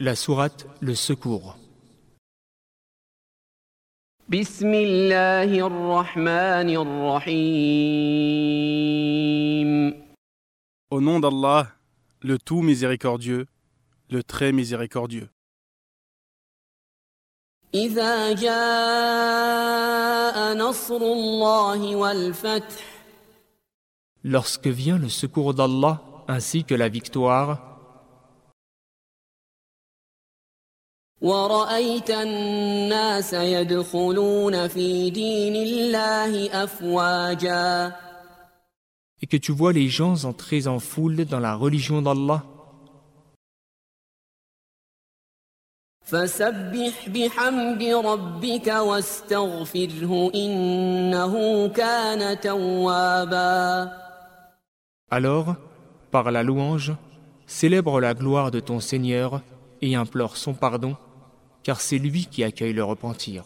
La sourate Le Secours. بسم الله الرحمن الرحيم Au nom d'Allah, le tout miséricordieux, le très miséricordieux. إذا جاء نصر الله والفتح Lorsque vient le secours d'Allah ainsi que la victoire, ورأيت الناس يدخلون في دين الله أفواجا et que tu vois les gens entrer en foule dans la religion d'Allah, فسبح بحمد ربك واستغفره إنه كان توابا alors, par la louange, célèbre la gloire de ton Seigneur et implore son pardon, car c'est lui qui accueille le repentir.